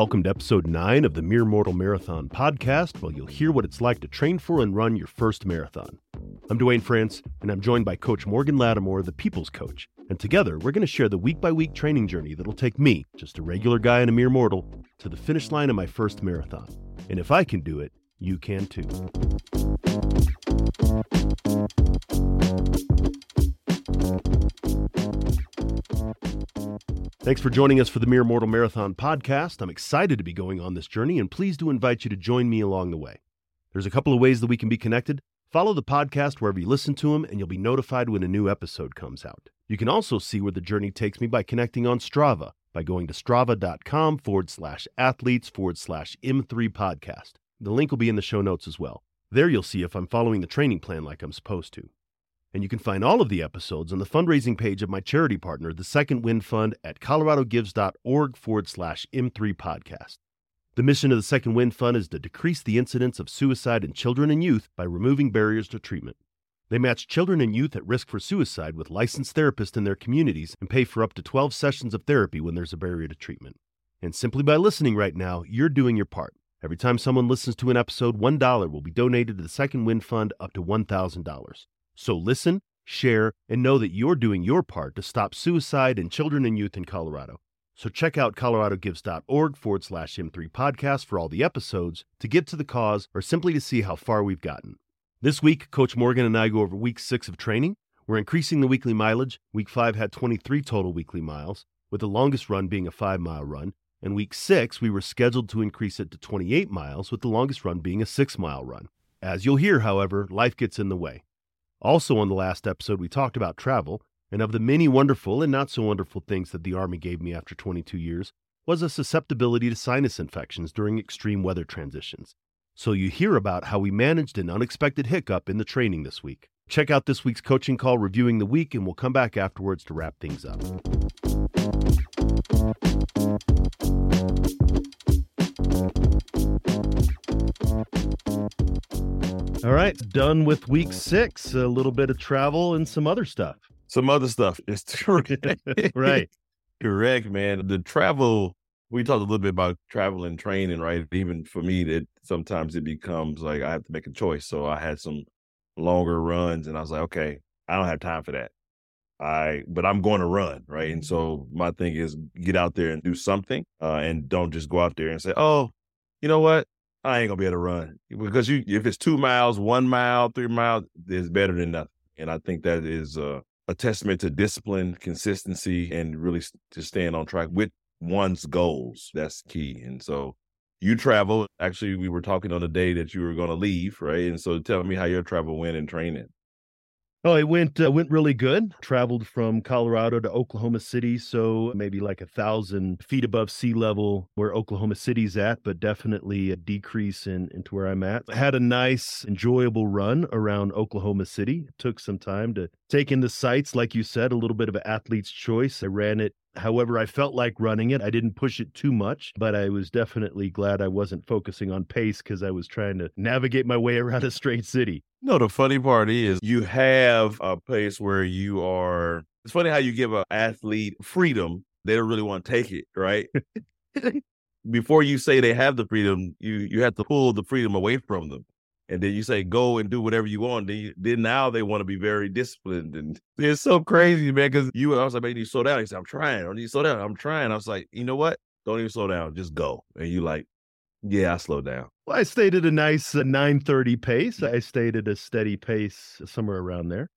Welcome to episode 9 of the Mere Mortal Marathon podcast, where you'll hear what it's like to train for and run your first marathon. I'm Duane France, and I'm joined by Coach Morgan Lattimore, the People's Coach. And together, we're going to share the week by week training journey that'll take me, just a regular guy and a mere mortal, to the finish line of my first marathon. And if I can do it, you can too. Thanks for joining us for the Mere Mortal Marathon podcast. I'm excited to be going on this journey and pleased to invite you to join me along the way. There's a couple of ways that we can be connected. Follow the podcast wherever you listen to them, and you'll be notified when a new episode comes out. You can also see where the journey takes me by connecting on Strava by going to strava.com forward slash athletes forward slash M3 podcast. The link will be in the show notes as well. There you'll see if I'm following the training plan like I'm supposed to. And you can find all of the episodes on the fundraising page of my charity partner, the Second Wind Fund, at coloradogives.org forward slash M3 podcast. The mission of the Second Wind Fund is to decrease the incidence of suicide in children and youth by removing barriers to treatment. They match children and youth at risk for suicide with licensed therapists in their communities and pay for up to 12 sessions of therapy when there's a barrier to treatment. And simply by listening right now, you're doing your part. Every time someone listens to an episode, $1 will be donated to the Second Wind Fund up to $1,000. So listen, share, and know that you're doing your part to stop suicide in children and youth in Colorado. So check out coloradogives.org forward slash M3 podcast for all the episodes, to give to the cause, or simply to see how far we've gotten. This week, Coach Morgan and I go over week six of training. We're increasing the weekly mileage. Week five had 23 total weekly miles, with the longest run being a five mile run. And week six, we were scheduled to increase it to 28 miles, with the longest run being a six mile run. As you'll hear, however, life gets in the way. Also, on the last episode, we talked about travel, and of the many wonderful and not so wonderful things that the Army gave me after 22 years was a susceptibility to sinus infections during extreme weather transitions. So you hear about how we managed an unexpected hiccup in the training this week. Check out this week's coaching call reviewing the week, and we'll come back afterwards to wrap things up. All right, done with week six. A little bit of travel and some other stuff. Some other stuff. It's correct. right. correct, man. The travel, we talked a little bit about travel and training, right? Even for me, that sometimes it becomes like I have to make a choice. So I had some longer runs and I was like, okay, I don't have time for that. I, but I'm going to run, right? And so my thing is get out there and do something, uh, and don't just go out there and say, oh, you know what? I ain't gonna be able to run because you if it's two miles, one mile, three miles, it's better than nothing. And I think that is uh, a testament to discipline, consistency, and really to staying on track with one's goals. That's key. And so you travel. Actually, we were talking on the day that you were going to leave, right? And so tell me how your travel went and training. Oh, it went uh, went really good. Traveled from Colorado to Oklahoma City, so maybe like a thousand feet above sea level where Oklahoma City's at, but definitely a decrease in into where I'm at. Had a nice, enjoyable run around Oklahoma City. It took some time to take in the sights, like you said, a little bit of an athlete's choice. I ran it However, I felt like running it. I didn't push it too much, but I was definitely glad I wasn't focusing on pace because I was trying to navigate my way around a straight city. No, the funny part is you have a place where you are. It's funny how you give an athlete freedom. They don't really want to take it, right? Before you say they have the freedom, you you have to pull the freedom away from them and then you say go and do whatever you want. Then, you, then now they want to be very disciplined, and it's so crazy, man. Because you, I was like, man, you slow down. He said, I'm trying. I need to slow down. I'm trying. I was like, you know what? Don't even slow down. Just go. And you like, yeah, I slow down. Well, I stayed at a nice uh, 930 pace. Mm. I stayed at a steady pace uh, somewhere around there.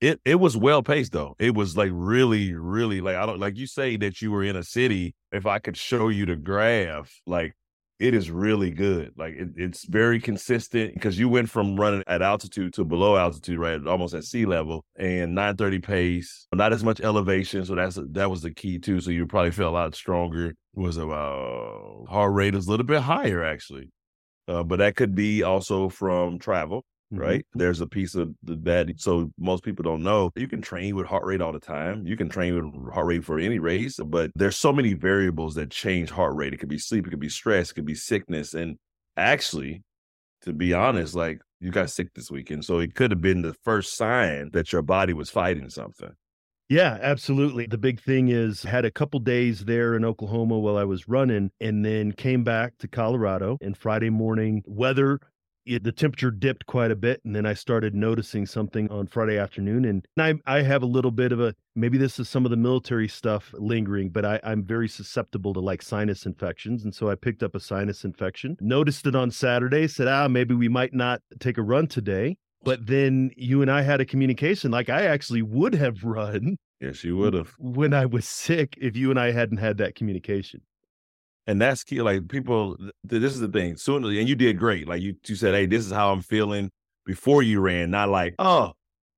It it was well paced though. It was like really, really like I don't like you say that you were in a city. If I could show you the graph, like it is really good. Like it, it's very consistent because you went from running at altitude to below altitude, right? Almost at sea level and 930 pace, not as much elevation. So that's, that was the key too. So you probably feel a lot stronger. Was uh, about heart rate is a little bit higher actually. Uh, but that could be also from travel. Mm-hmm. right? There's a piece of that. So most people don't know you can train with heart rate all the time. You can train with heart rate for any race, but there's so many variables that change heart rate. It could be sleep, it could be stress, it could be sickness. And actually, to be honest, like you got sick this weekend. So it could have been the first sign that your body was fighting something. Yeah, absolutely. The big thing is had a couple days there in Oklahoma while I was running and then came back to Colorado and Friday morning weather it, the temperature dipped quite a bit and then I started noticing something on Friday afternoon and I I have a little bit of a maybe this is some of the military stuff lingering but I I'm very susceptible to like sinus infections and so I picked up a sinus infection noticed it on Saturday said ah maybe we might not take a run today but then you and I had a communication like I actually would have run. Yes, you would have. When I was sick, if you and I hadn't had that communication. And that's key. Like people, th- this is the thing. Soon, and you did great. Like you, you said, "Hey, this is how I'm feeling." Before you ran, not like, "Oh,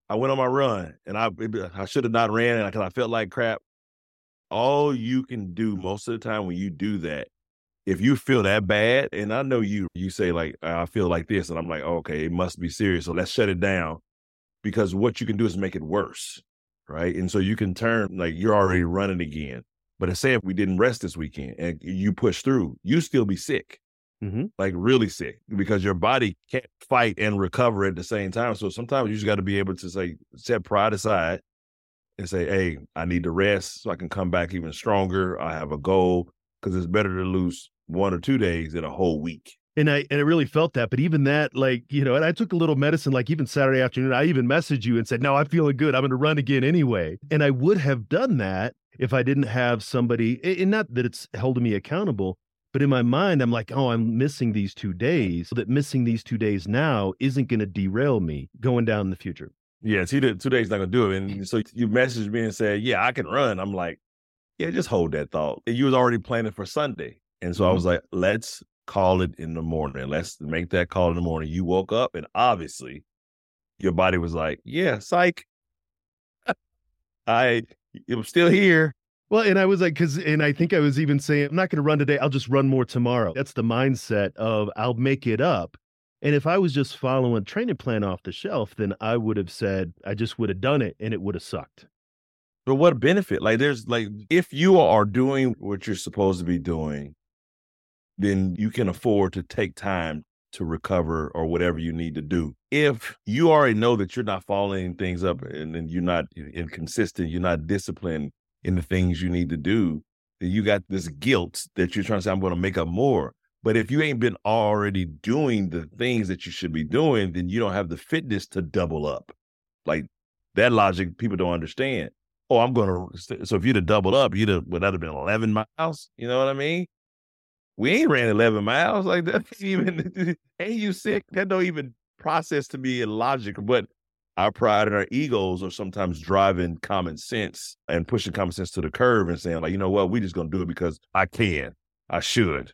I went on my run and I I should have not ran because I felt like crap." All you can do most of the time when you do that if you feel that bad, and I know you, you say like, I feel like this, and I'm like, oh, okay, it must be serious. So let's shut it down because what you can do is make it worse. Right. And so you can turn like you're already running again. But say if we didn't rest this weekend and you push through, you still be sick, mm-hmm. like really sick, because your body can't fight and recover at the same time. So sometimes you just got to be able to say, set pride aside and say, hey, I need to rest so I can come back even stronger. I have a goal because it's better to lose one or two days in a whole week. And I and I really felt that. But even that, like, you know, and I took a little medicine, like even Saturday afternoon, I even messaged you and said, No, I'm feeling good. I'm gonna run again anyway. And I would have done that if I didn't have somebody and not that it's holding me accountable, but in my mind, I'm like, oh, I'm missing these two days. So that missing these two days now isn't going to derail me going down in the future. Yeah, two, two days not going to do it. And so you messaged me and said, yeah, I can run. I'm like, yeah, just hold that thought. You was already planning for Sunday. And so mm-hmm. I was like, let's call it in the morning. Let's make that call in the morning. You woke up and obviously your body was like, yeah, psych. I am still here. Well, and I was like, because, and I think I was even saying, I'm not going to run today. I'll just run more tomorrow. That's the mindset of I'll make it up. And if I was just following a training plan off the shelf, then I would have said, I just would have done it and it would have sucked. But what benefit? Like, there's like, if you are doing what you're supposed to be doing, then you can afford to take time to recover or whatever you need to do. If you already know that you're not following things up and, and you're not inconsistent, you're not disciplined in the things you need to do, then you got this guilt that you're trying to say, I'm going to make up more. But if you ain't been already doing the things that you should be doing, then you don't have the fitness to double up. Like that logic, people don't understand oh, I'm going to. So if you'd have doubled up, you'd have, would that have been 11 miles? You know what I mean? We ain't ran 11 miles like that. Even, ain't you sick? That don't even process to be illogical. But our pride and our egos are sometimes driving common sense and pushing common sense to the curve and saying, like, you know what, we just to do it because I can, I should,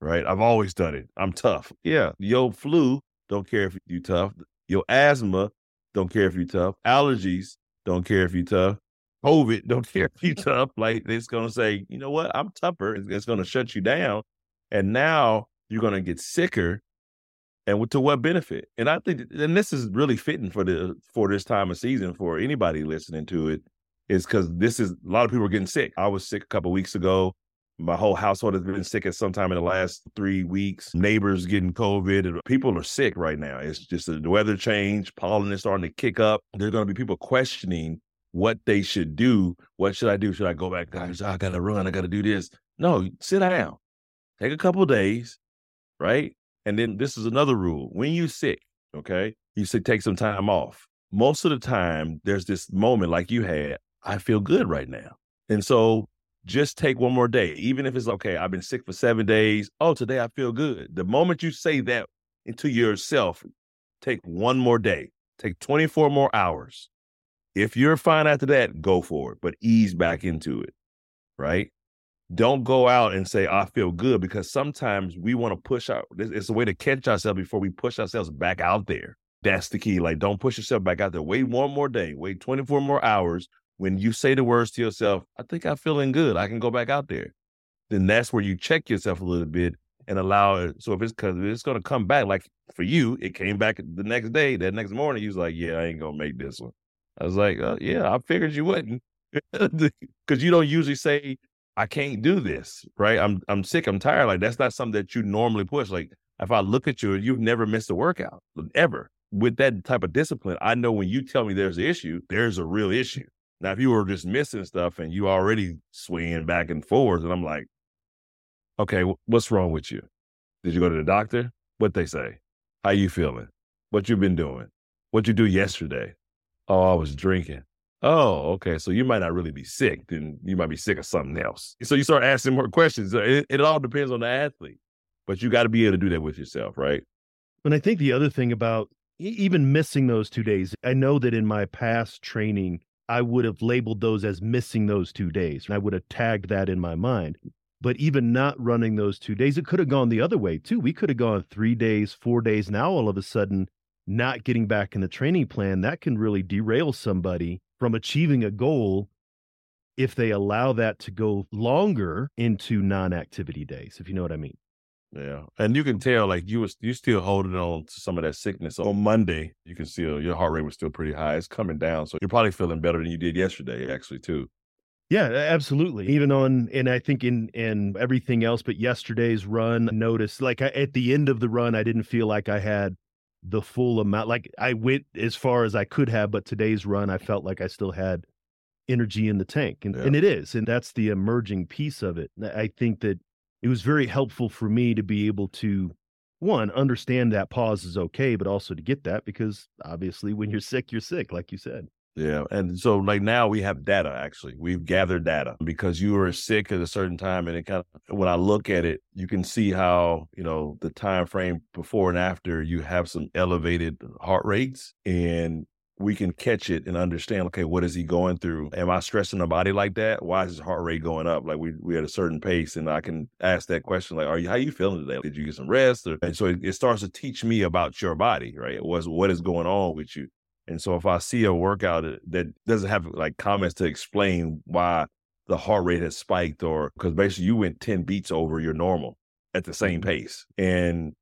right? I've always done it. I'm tough. Yeah. Your flu, don't care if you tough. Your asthma, don't care if you tough. Allergies, don't care if you tough. COVID don't care if you tough. Like it's gonna say, you know what, I'm tougher. It's, it's gonna shut you down, and now you're gonna get sicker. And to what benefit? And I think, and this is really fitting for the for this time of season for anybody listening to it, is because this is a lot of people are getting sick. I was sick a couple weeks ago. My whole household has been sick at some time in the last three weeks. Neighbors getting COVID, people are sick right now. It's just uh, the weather change, pollen is starting to kick up. There's going to be people questioning what they should do. What should I do? Should I go back? I gotta run. I gotta do this. No, sit down. Take a couple days, right? And then this is another rule. When you sick, okay, you should take some time off. Most of the time, there's this moment like you had, I feel good right now. And so just take one more day, even if it's okay, I've been sick for seven days. Oh, today I feel good. The moment you say that into yourself, take one more day, take 24 more hours if you're fine after that, go for it, but ease back into it, right? Don't go out and say, I feel good, because sometimes we want to push out. It's a way to catch ourselves before we push ourselves back out there. That's the key. Like, don't push yourself back out there. Wait one more day, wait 24 more hours. When you say the words to yourself, I think I'm feeling good. I can go back out there. Then that's where you check yourself a little bit and allow it. So if it's because it's going to come back, like for you, it came back the next day, that next morning, you was like, yeah, I ain't to make this one. I was like, oh, yeah, I figured you wouldn't. Because you don't usually say, I can't do this, right? I'm I'm sick, I'm tired. Like that's not something that you normally push. Like if I look at you, you've never missed a workout ever. With that type of discipline, I know when you tell me there's an issue, there's a real issue. Now, if you were just missing stuff and you already swinging back and forth, and I'm like, okay, what's wrong with you? Did you go to the doctor? What they say? How you feeling? What you been doing? What you do yesterday? Oh, I was drinking. Oh, okay. So you might not really be sick. Then you might be sick of something else. So you start asking more questions. Uh, it, it all depends on the athlete, but you got to be able to do that with yourself, right? And I think the other thing about even missing those two days, I know that in my past training, I would have labeled those as missing those two days. And I would have tagged that in my mind. But even not running those two days, it could have gone the other way too. We could have gone three days, four days. Now, all of a sudden, not getting back in the training plan, that can really derail somebody from achieving a goal if they allow that to go longer into non activity days, if you know what I mean. Yeah, and you can tell like you was you still holding on to some of that sickness. On Monday, you can see your heart rate was still pretty high. It's coming down, so you're probably feeling better than you did yesterday, actually, too. Yeah, absolutely. Even on, and I think in in everything else, but yesterday's run, notice like I, at the end of the run, I didn't feel like I had the full amount. Like I went as far as I could have, but today's run, I felt like I still had energy in the tank, and, yeah. and it is, and that's the emerging piece of it. I think that it was very helpful for me to be able to one understand that pause is okay but also to get that because obviously when you're sick you're sick like you said yeah and so like now we have data actually we've gathered data because you were sick at a certain time and it kind of when i look at it you can see how you know the time frame before and after you have some elevated heart rates and we can catch it and understand, okay, what is he going through? Am I stressing the body like that? Why is his heart rate going up? Like we we at a certain pace, and I can ask that question, like, are you how you feeling today? Did you get some rest? Or, and so it, it starts to teach me about your body, right? What's what is going on with you? And so if I see a workout that doesn't have like comments to explain why the heart rate has spiked, or because basically you went 10 beats over your normal at the same mm-hmm. pace. And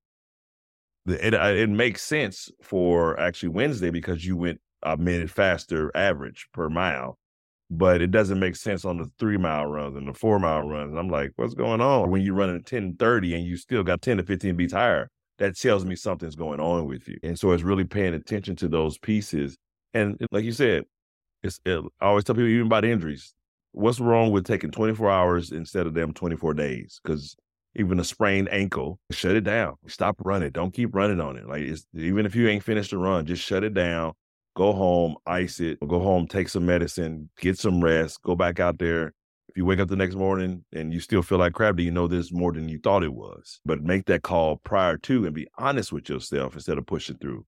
it, it makes sense for actually Wednesday because you went a minute faster average per mile. But it doesn't make sense on the three mile runs and the four mile runs. I'm like, what's going on? When you're running 10 30 and you still got 10 to 15 beats higher, that tells me something's going on with you. And so it's really paying attention to those pieces. And like you said, it's, it, I always tell people, even about injuries, what's wrong with taking 24 hours instead of them 24 days? Because even a sprained ankle, shut it down. Stop running. Don't keep running on it. Like even if you ain't finished the run, just shut it down go home, ice it, go home, take some medicine, get some rest, go back out there. If you wake up the next morning and you still feel like crap, do you know this more than you thought it was? But make that call prior to and be honest with yourself instead of pushing through.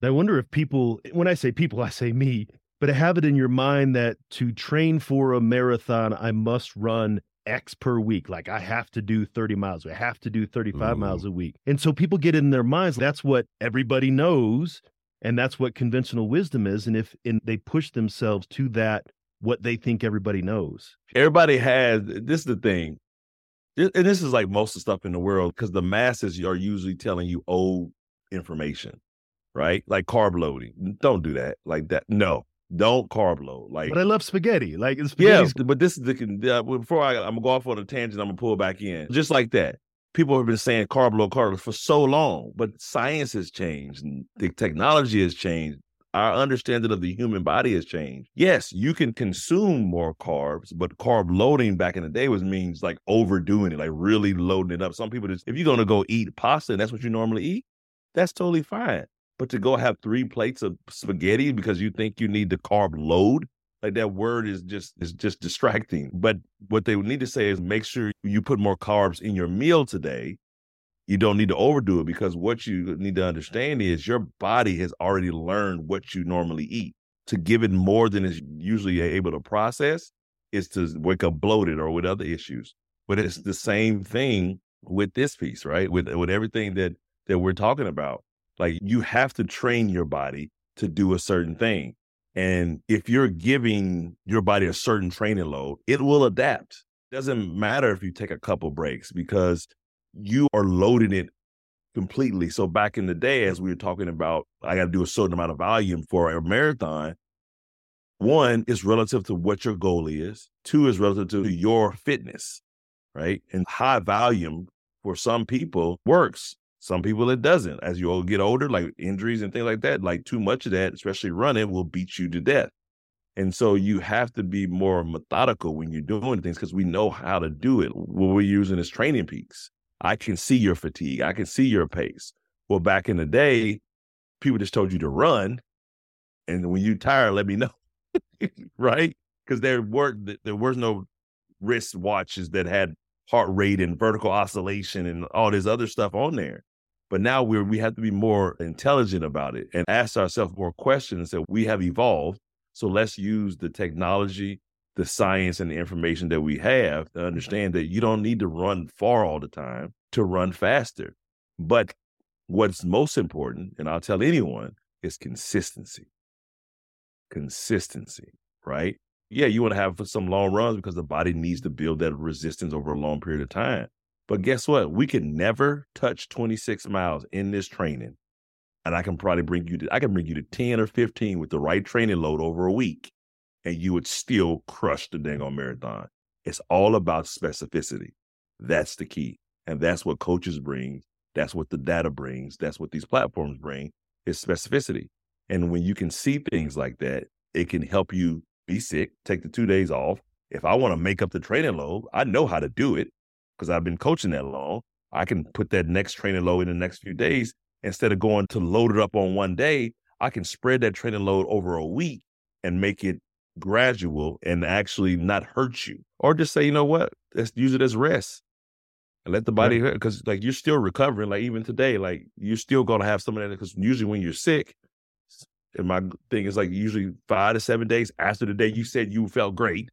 I wonder if people, when I say people, I say me, but I have it in your mind that to train for a marathon, I must run X per week. Like I have to do 30 miles. I have to do 35 Ooh. miles mm-hmm. a week. And so people get in their minds, that's what everybody knows and that's what conventional wisdom is and if and they push themselves to that what they think everybody knows. Everybody has this is the thing. And this is like most of the stuff in the world because the masses are usually telling you old information right? Like carb loading don't do that like that no don't carb load like but i love spaghetti like it's yeah but this is the uh, before I, i'm gonna go off on a tangent i'm gonna pull back in. Just like that people have been saying carb load, carb load for so long, but science has changed and the technology has changed. Our understanding of the human body has changed. Yes, you can consume more carbs, but carb loading back in the day was means like overdoing it, like really loading it up. Some people just, if you're going to go eat pasta and that's what you normally eat, that's totally fine. But to go have three plates of spaghetti because you think you need the carb load, like that word is just is just distracting. But what they would need to say is make sure you put more carbs in your meal today. You don't need to overdo it because what you need to understand is your body has already learned what you normally eat. To give it more than it's usually able to process is to wake up bloated or with other issues. But it's mm-hmm. the same thing with this piece, right? With with everything that that we're talking about. Like you have to train your body to do a certain thing. And if you're giving your body a certain training load, it will adapt. Doesn't matter if you take a couple breaks because you are loading it completely. So back in the day, as we were talking about, I got to do a certain amount of volume for a marathon. One is relative to what your goal is. Two is relative to your fitness, right? And high volume for some people works. Some people it doesn't. As you all get older, like injuries and things like that, like too much of that, especially running, will beat you to death. And so you have to be more methodical when you're doing things because we know how to do it. What we're using is TrainingPeaks. I can see your fatigue. I can see your pace. Well, back in the day, people just told you to run. And when you tired, let me know. right? Because there were there was no wrist watches that had heart rate and vertical oscillation and all this other stuff on there. But now we we have to be more intelligent about it and ask ourselves more questions that we have evolved. So let's use the technology, the science, and the information that we have to understand that you don't need to run far all the time to run faster. But what's most important, and I'll tell anyone, is consistency. Consistency, right? Yeah, you want to have some long runs because the body needs to build that resistance over a long period of time. But guess what? We can never touch 26 miles in this training. And I can probably bring you to I can bring you to 10 or 15 with the right training load over a week. And you would still crush the dang on marathon. It's all about specificity. That's the key. And that's what coaches bring. That's what the data brings. That's what these platforms bring is specificity. And when you can see things like that, it can help you be sick, take the two days off. If I want to make up the training load, I know how to do it because I've been coaching that long. I can put that next training load in the next few days instead of going to load it up on one day. I can spread that training load over a week and make it gradual and actually not hurt you. Or just say, you know what, let's use it as rest and let the body hurt because like you're still recovering. Like even today, like you're still gonna have some of that because usually when you're sick, and my thing is like usually five to seven days after the day you said you felt great,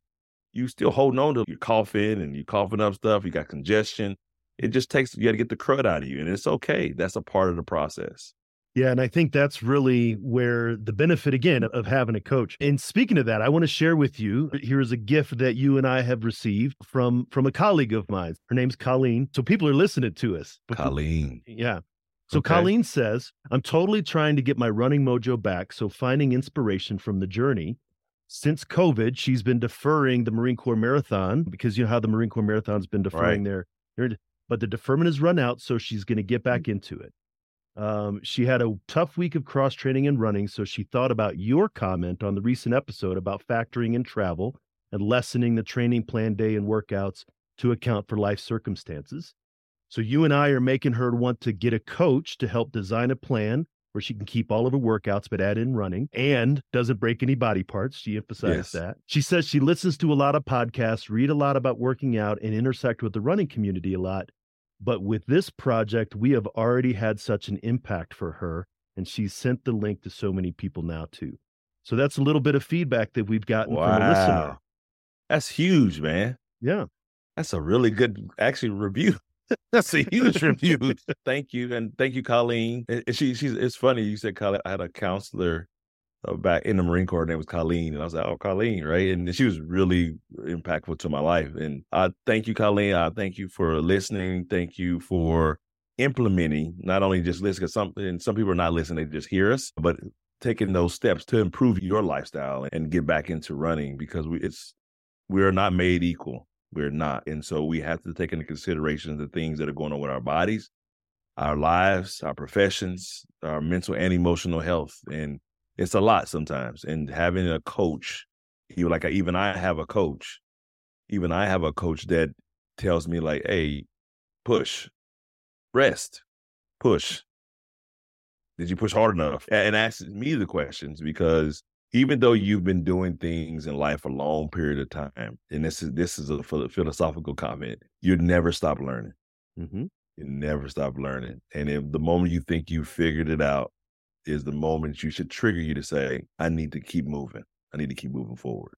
you still holding on to your coughing and you coughing up stuff, you got congestion. It just takes you got to get the crud out of you. And it's okay. That's a part of the process. Yeah, and I think that's really where the benefit again of having a coach. And speaking of that, I want to share with you here is a gift that you and I have received from from a colleague of mine. Her name's Colleen. So people are listening to us. Colleen. Yeah. So okay. Colleen says, I'm totally trying to get my running mojo back, so finding inspiration from the journey since COVID, she's been deferring the Marine Corps Marathon because you know how the Marine Corps Marathon's been deferring right. their, but the deferment has run out, so she's going to get back mm. into it. Um, she had a tough week of cross training and running, so she thought about your comment on the recent episode about factoring in travel and lessening the training plan day and workouts to account for life circumstances. So you and I are making her want to get a coach to help design a plan where she can keep all of her workouts but add in running and doesn't break any body parts. She emphasized yes. that. She says she listens to a lot of podcasts, read a lot about working out, and intersect with the running community a lot. But with this project, we have already had such an impact for her, and she's sent the link to so many people now too. So that's a little bit of feedback that we've gotten wow. from a listener. That's huge, man. Yeah. That's a really good actually review. That's a huge review. thank you, and thank you, Colleen. And she, she's. It's funny you said Colleen. I had a counselor Uh, back in the Marine Corps. Her name was Colleen, and I was like, "Oh, Colleen, right?" And she was really impactful to my life. And I thank you, Colleen. I thank you for listening. Thank you for implementing. Not only just listen, because some and some people are not listening; they just hear us, but taking those steps to improve your lifestyle and get back into running because we, it's we are not made equal. We're not. And so we have to take into consideration the things that are going on with our bodies, our lives, our professions, our mental and emotional health. And it's a lot sometimes. And having a coach, you like even I have a coach, even I have a coach that tells me like, hey, push, rest, push. Did you push hard enough? And asks me the questions because even though you've been doing things in life a long period of time, and this is this is a philosophical comment, you never stop learning. Mm-hmm. You never stop learning, and if the moment you think you figured it out is the moment you should trigger you to say, "I need to keep moving. I need to keep moving forward."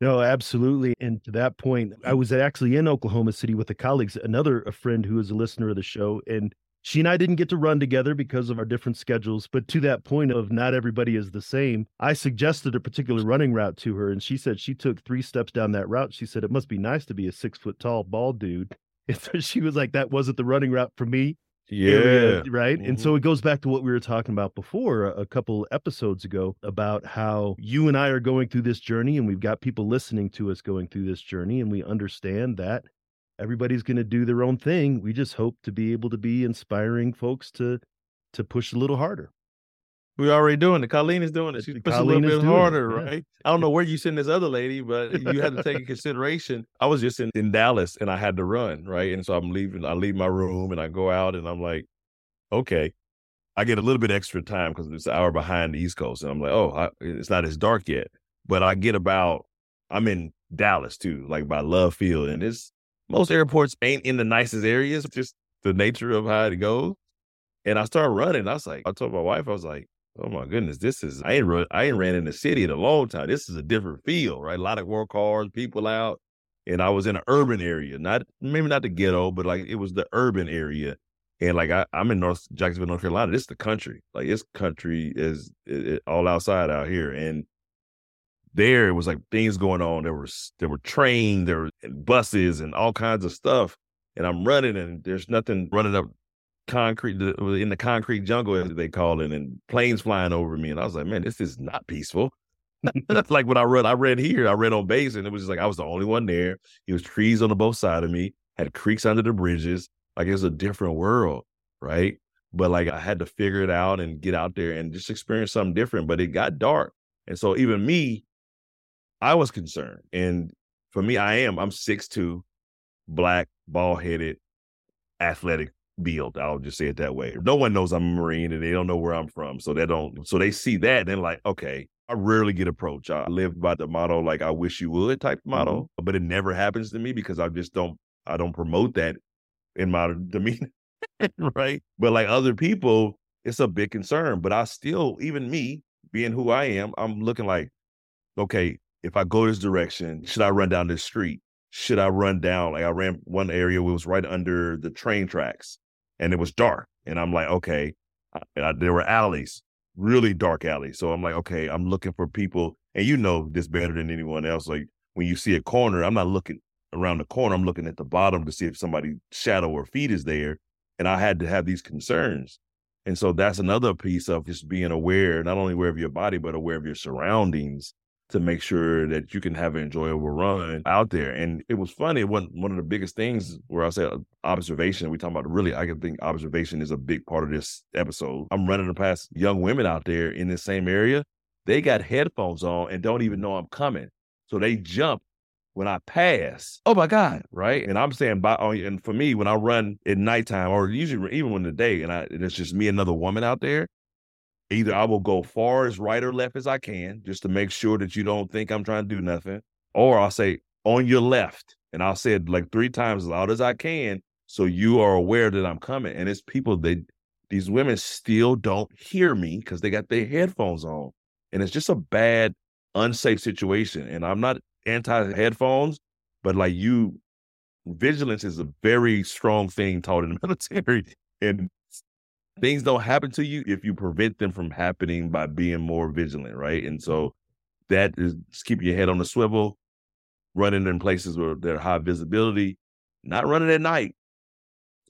No, absolutely. And to that point, I was actually in Oklahoma City with a colleague, another a friend who is a listener of the show, and she and I didn't get to run together because of our different schedules, but to that point of not everybody is the same, I suggested a particular running route to her, and she said she took three steps down that route. She said it must be nice to be a six foot tall bald dude. And so she was like, "That wasn't the running route for me." Yeah, area, right. Mm-hmm. And so it goes back to what we were talking about before a, a couple episodes ago about how you and I are going through this journey, and we've got people listening to us going through this journey, and we understand that everybody's going to do their own thing. We just hope to be able to be inspiring folks to to push a little harder. We're already doing it. Colleen is doing it. She's pushing a little bit harder, yeah. right? I don't know where you send this other lady, but you had to take in consideration. I was just in, in Dallas and I had to run, right? And so I'm leaving, I leave my room and I go out and I'm like, okay. I get a little bit extra time because it's an hour behind the East Coast. And I'm like, oh, I, it's not as dark yet. But I get about, I'm in Dallas too, like by Love Field. And it's, most airports ain't in the nicest areas, just the nature of how it goes. And I started running. I was like, I told my wife, I was like, oh my goodness, this is I ain't run, I ain't ran in the city in a long time. This is a different feel, right? A lot of work cars, people out. And I was in an urban area, not maybe not the ghetto, but like it was the urban area. And like I, am in North Jacksonville, North Carolina. This is the country. Like it's country is it, it, all outside out here. And there it was like things going on. There was there were trains, there were buses and all kinds of stuff. And I'm running and there's nothing running up concrete in the concrete jungle as they call it, and planes flying over me. And I was like, man, this is not peaceful. That's like when I read, I read here, I read on base, and it was just like I was the only one there. It was trees on the both side of me, had creeks under the bridges. Like it was a different world, right? But like I had to figure it out and get out there and just experience something different. But it got dark. And so even me, I was concerned. And for me, I am, I'm 6'2, black, bald headed, athletic build. I'll just say it that way. No one knows I'm a Marine and they don't know where I'm from. So they don't, so they see that and they're like, okay, I rarely get approached. I live by the motto, like I wish you would type motto, mm-hmm. but it never happens to me because I just don't, I don't promote that in my demeanor. right. But like other people, it's a big concern. But I still, even me being who I am, I'm looking like, okay, if I go this direction, should I run down this street? Should I run down? Like I ran one area where it was right under the train tracks and it was dark. And I'm like, okay, I, there were alleys, really dark alleys. So I'm like, okay, I'm looking for people. And you know this better than anyone else. Like when you see a corner, I'm not looking around the corner. I'm looking at the bottom to see if somebody's shadow or feet is there. And I had to have these concerns. And so that's another piece of just being aware, not only aware of your body, but aware of your surroundings to make sure that you can have an enjoyable run out there. And it was funny. One one of the biggest things where I said uh, observation. We talk about really. I can think observation is a big part of this episode. I'm running past young women out there in the same area. They got headphones on and don't even know I'm coming. So they jump when I pass. Oh my God, right? And I'm saying by oh, and for me, when I run at nighttime or usually even when the day, and I and it's just me and another woman out there, Either I will go far as right or left as I can, just to make sure that you don't think I'm trying to do nothing, or I'll say on your left, and I'll say it like three times as loud as I can, so you are aware that I'm coming. And it's people that these women still don't hear me because they got their headphones on, and it's just a bad, unsafe situation. And I'm not anti headphones, but like you, vigilance is a very strong thing taught in the military, and things don't happen to you if you prevent them from happening by being more vigilant, right? And mm-hmm. so that is just keeping your head on the swivel, running in places where they're high visibility, not running at night,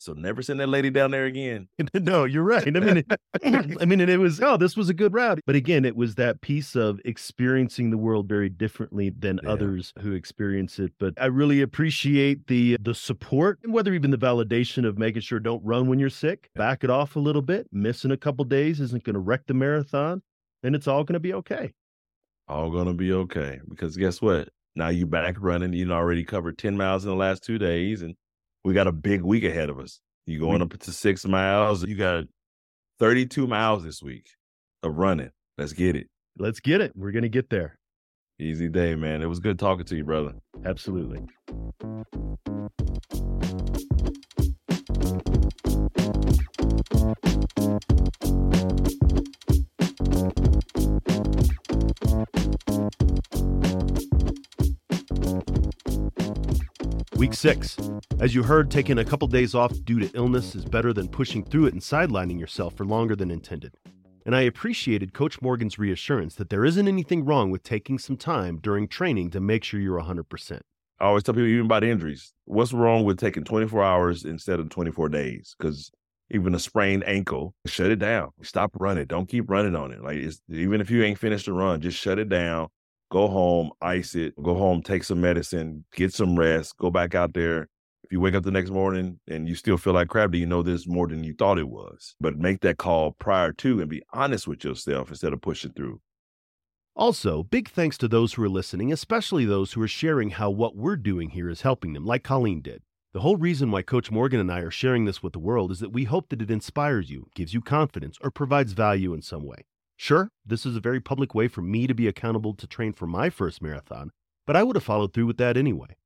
so never send that lady down there again. no, you're right. I mean, it, I mean, it was oh, this was a good route. But again, it was that piece of experiencing the world very differently than yeah. others who experience it. But I really appreciate the the support and whether even the validation of making sure don't run when you're sick. Back it off a little bit. Missing a couple days isn't going to wreck the marathon, and it's all going to be okay. All going to be okay because guess what? Now you back running. You already covered ten miles in the last two days, and we got a big week ahead of us. You going up to six miles. You got 32 miles this week of running. Let's get it. Let's get it. We're going to get there. Easy day, man. It was good talking to you, brother. Absolutely. Week six. As you heard, taking a couple days off due to illness is better than pushing through it and sidelining yourself for longer than intended. And I appreciated Coach Morgan's reassurance that there isn't anything wrong with taking some time during training to make sure you're 100%. I always tell people, even about injuries, what's wrong with taking 24 hours instead of 24 days? Because even a sprained ankle, shut it down. Stop running. Don't keep running on it. Like even if you ain't finished the run, just shut it down go home, ice it, go home, take some medicine, get some rest, go back out there, If you wake up the next morning and you still feel like crap, do you know this more than you thought it was? But make that call prior to and be honest with yourself instead of pushing through. Also, big thanks to those who are listening, especially those who are sharing how what we're doing here is helping them, like Colleen did. The whole reason why Coach Morgan and I are sharing this with the world is that we hope that it inspires you, gives you confidence, or provides value in some way. Sure, this is a very public way for me to be accountable to train for my first marathon, but I would have followed through with that anyway.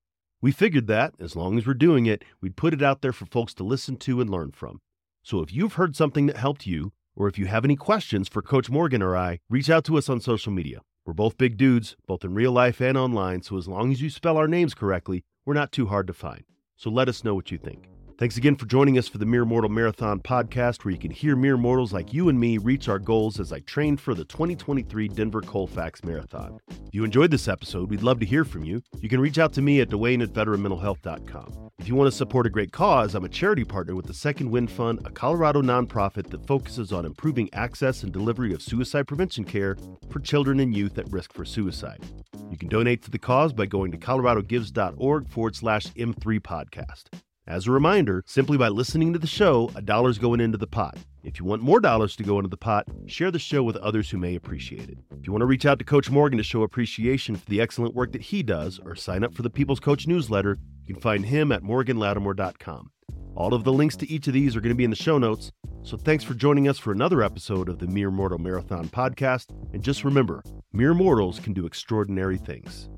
We figured that, as long as we're doing it, we'd put it out there for folks to listen to and learn from. So if you've heard something that helped you, or if you have any questions for Coach Morgan or I, reach out to us on social media. We're both big dudes, both in real life and online, so as long as you spell our names correctly, we're not too hard to find. So let us know what you think. Thanks again for joining us for the Mere Mortal Marathon podcast, where you can hear mere mortals like you and me reach our goals as I trained for the 2023 Denver Colfax Marathon. If you enjoyed this episode, we'd love to hear from you. You can reach out to me at Duane at veteranmentalhealth.com. If you want to support a great cause, I'm a charity partner with the Second Wind Fund, a Colorado nonprofit that focuses on improving access and delivery of suicide prevention care for children and youth at risk for suicide. You can donate to the cause by going to coloradogives.org forward slash M3 podcast. As a reminder, simply by listening to the show, a dollar's going into the pot. If you want more dollars to go into the pot, share the show with others who may appreciate it. If you want to reach out to Coach Morgan to show appreciation for the excellent work that he does, or sign up for the People's Coach newsletter, you can find him at morganlattimore.com. All of the links to each of these are going to be in the show notes. So thanks for joining us for another episode of the Mere Mortal Marathon podcast. And just remember, mere mortals can do extraordinary things.